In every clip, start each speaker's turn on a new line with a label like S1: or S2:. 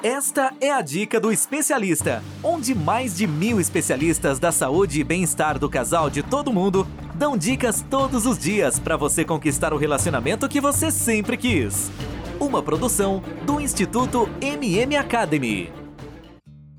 S1: Esta é a dica do especialista, onde mais de mil especialistas da saúde e bem-estar do casal de todo mundo dão dicas todos os dias para você conquistar o relacionamento que você sempre quis. Uma produção do Instituto MM Academy.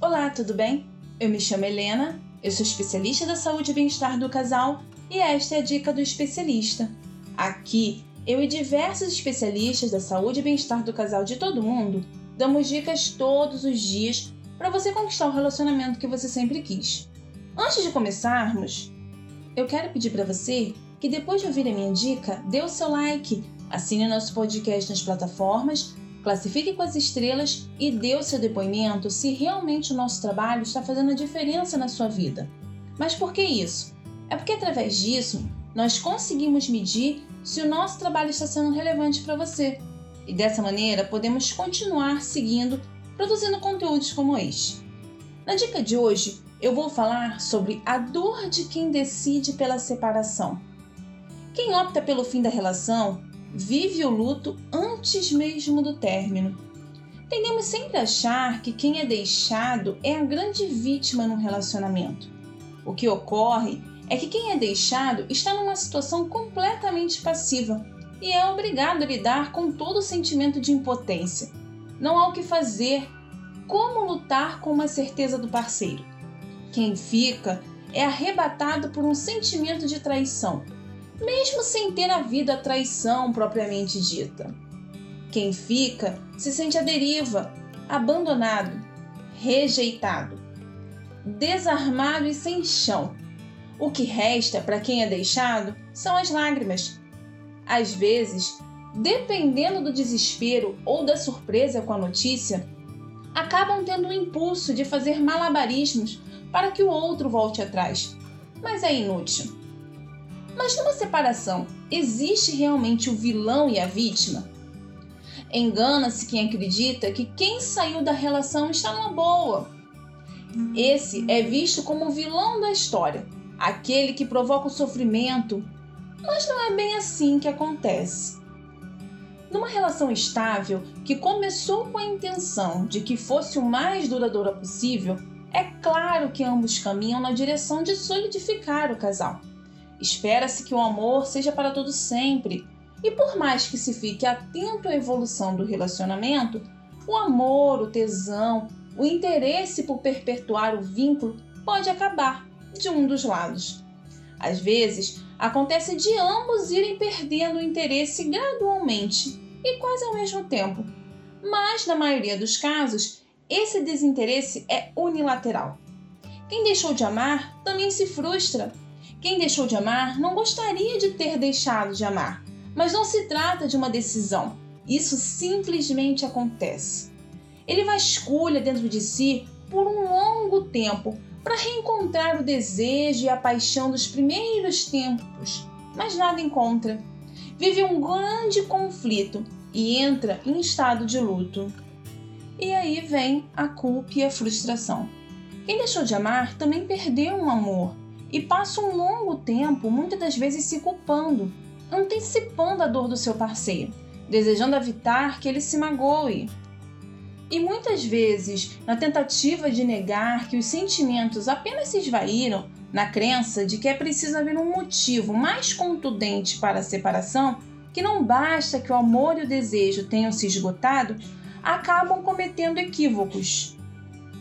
S2: Olá, tudo bem? Eu me chamo Helena, eu sou especialista da saúde e bem-estar do casal e esta é a dica do especialista. Aqui, eu e diversos especialistas da saúde e bem-estar do casal de todo mundo Damos dicas todos os dias para você conquistar o relacionamento que você sempre quis. Antes de começarmos, eu quero pedir para você que depois de ouvir a minha dica, dê o seu like, assine nosso podcast nas plataformas, classifique com as estrelas e dê o seu depoimento se realmente o nosso trabalho está fazendo a diferença na sua vida. Mas por que isso? É porque através disso nós conseguimos medir se o nosso trabalho está sendo relevante para você e dessa maneira podemos continuar seguindo produzindo conteúdos como este. Na dica de hoje, eu vou falar sobre a dor de quem decide pela separação. Quem opta pelo fim da relação vive o luto antes mesmo do término. Tendemos sempre a achar que quem é deixado é a grande vítima no relacionamento. O que ocorre é que quem é deixado está numa situação completamente passiva e é obrigado a lidar com todo o sentimento de impotência. Não há o que fazer. Como lutar com uma certeza do parceiro? Quem fica é arrebatado por um sentimento de traição, mesmo sem ter havido a traição propriamente dita. Quem fica se sente à deriva, abandonado, rejeitado, desarmado e sem chão. O que resta para quem é deixado são as lágrimas, às vezes, dependendo do desespero ou da surpresa com a notícia, acabam tendo o impulso de fazer malabarismos para que o outro volte atrás, mas é inútil. Mas numa separação, existe realmente o vilão e a vítima? Engana-se quem acredita que quem saiu da relação está numa boa. Esse é visto como o vilão da história, aquele que provoca o sofrimento, mas não é bem assim que acontece. Numa relação estável, que começou com a intenção de que fosse o mais duradoura possível, é claro que ambos caminham na direção de solidificar o casal. Espera-se que o amor seja para todo sempre, e por mais que se fique atento à evolução do relacionamento, o amor, o tesão, o interesse por perpetuar o vínculo pode acabar de um dos lados. Às vezes, acontece de ambos irem perdendo o interesse gradualmente e quase ao mesmo tempo. Mas, na maioria dos casos, esse desinteresse é unilateral. Quem deixou de amar também se frustra. Quem deixou de amar não gostaria de ter deixado de amar, mas não se trata de uma decisão. Isso simplesmente acontece. Ele vasculha dentro de si por um longo tempo para reencontrar o desejo e a paixão dos primeiros tempos, mas nada encontra. Vive um grande conflito e entra em estado de luto. E aí vem a culpa e a frustração. Quem deixou de amar também perdeu um amor e passa um longo tempo, muitas das vezes, se culpando, antecipando a dor do seu parceiro, desejando evitar que ele se magoe, e muitas vezes, na tentativa de negar que os sentimentos apenas se esvaíram, na crença de que é preciso haver um motivo mais contundente para a separação, que não basta que o amor e o desejo tenham se esgotado, acabam cometendo equívocos.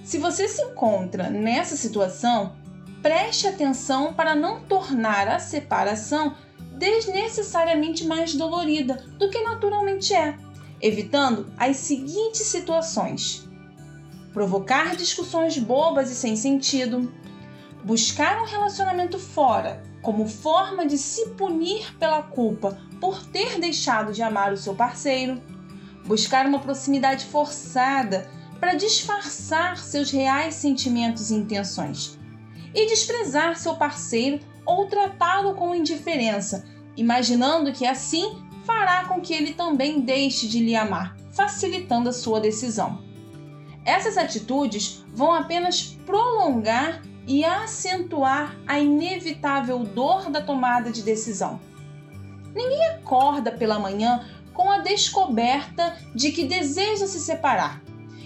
S2: Se você se encontra nessa situação, preste atenção para não tornar a separação desnecessariamente mais dolorida do que naturalmente é evitando as seguintes situações: provocar discussões bobas e sem sentido, buscar um relacionamento fora como forma de se punir pela culpa por ter deixado de amar o seu parceiro, buscar uma proximidade forçada para disfarçar seus reais sentimentos e intenções, e desprezar seu parceiro ou tratá-lo com indiferença, imaginando que assim fará com que ele também deixe de lhe amar, facilitando a sua decisão. Essas atitudes vão apenas prolongar e acentuar a inevitável dor da tomada de decisão. Ninguém acorda pela manhã com a descoberta de que deseja se separar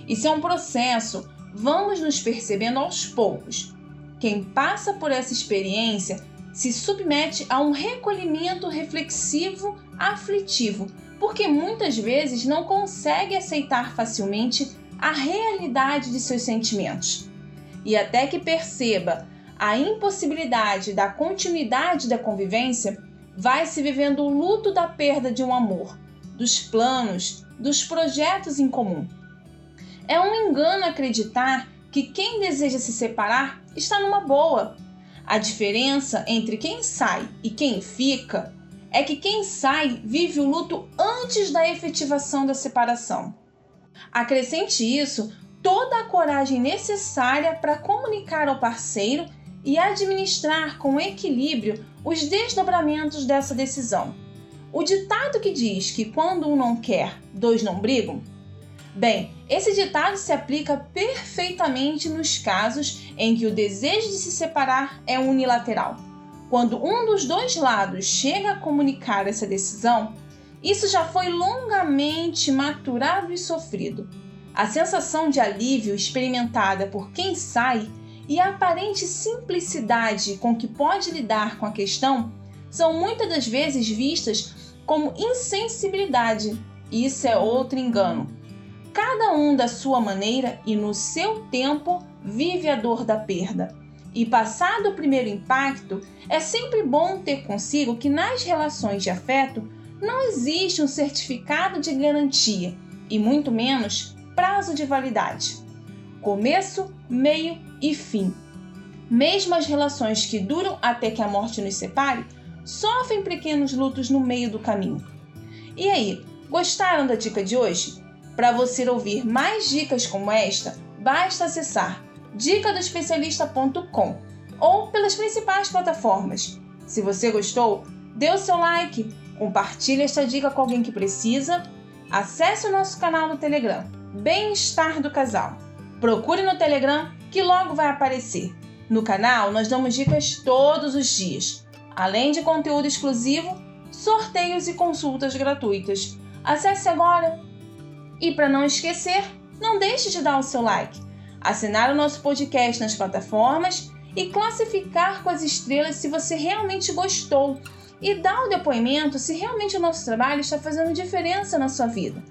S2: Isso é um processo, vamos nos percebendo aos poucos. Quem passa por essa experiência se submete a um recolhimento reflexivo aflitivo, porque muitas vezes não consegue aceitar facilmente a realidade de seus sentimentos. E até que perceba a impossibilidade da continuidade da convivência, vai se vivendo o luto da perda de um amor, dos planos, dos projetos em comum. É um engano acreditar que quem deseja se separar está numa boa. A diferença entre quem sai e quem fica é que quem sai vive o luto antes da efetivação da separação. Acrescente isso toda a coragem necessária para comunicar ao parceiro e administrar com equilíbrio os desdobramentos dessa decisão. O ditado que diz que quando um não quer, dois não brigam? Bem, esse ditado se aplica perfeitamente nos casos em que o desejo de se separar é unilateral. Quando um dos dois lados chega a comunicar essa decisão, isso já foi longamente maturado e sofrido. A sensação de alívio experimentada por quem sai e a aparente simplicidade com que pode lidar com a questão são muitas das vezes vistas como insensibilidade. Isso é outro engano. Cada um da sua maneira e no seu tempo vive a dor da perda. E passado o primeiro impacto, é sempre bom ter consigo que nas relações de afeto não existe um certificado de garantia e muito menos prazo de validade. Começo, meio e fim. Mesmo as relações que duram até que a morte nos separe sofrem pequenos lutos no meio do caminho. E aí, gostaram da dica de hoje? Para você ouvir mais dicas como esta, basta acessar dicadoespecialista.com ou pelas principais plataformas. Se você gostou, dê o seu like, compartilhe esta dica com alguém que precisa, acesse o nosso canal no Telegram, Bem-Estar do Casal. Procure no Telegram que logo vai aparecer. No canal nós damos dicas todos os dias, além de conteúdo exclusivo, sorteios e consultas gratuitas. Acesse agora! E para não esquecer, não deixe de dar o seu like, assinar o nosso podcast nas plataformas e classificar com as estrelas se você realmente gostou e dar o depoimento se realmente o nosso trabalho está fazendo diferença na sua vida.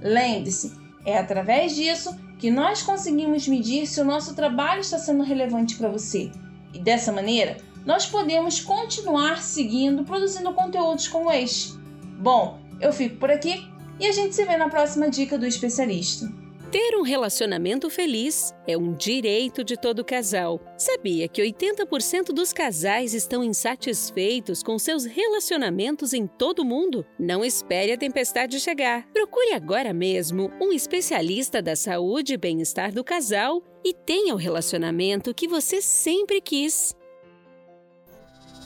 S2: Lembre-se, é através disso que nós conseguimos medir se o nosso trabalho está sendo relevante para você. E dessa maneira, nós podemos continuar seguindo produzindo conteúdos como este. Bom, eu fico por aqui e a gente se vê na próxima dica do especialista.
S3: Ter um relacionamento feliz é um direito de todo casal. Sabia que 80% dos casais estão insatisfeitos com seus relacionamentos em todo o mundo? Não espere a tempestade chegar. Procure agora mesmo um especialista da saúde e bem-estar do casal e tenha o relacionamento que você sempre quis.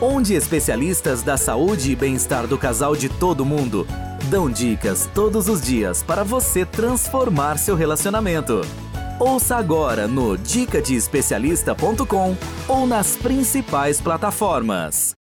S1: onde especialistas da saúde e bem-estar do casal de todo mundo dão dicas todos os dias para você transformar seu relacionamento. Ouça agora no dicadeespecialista.com ou nas principais plataformas.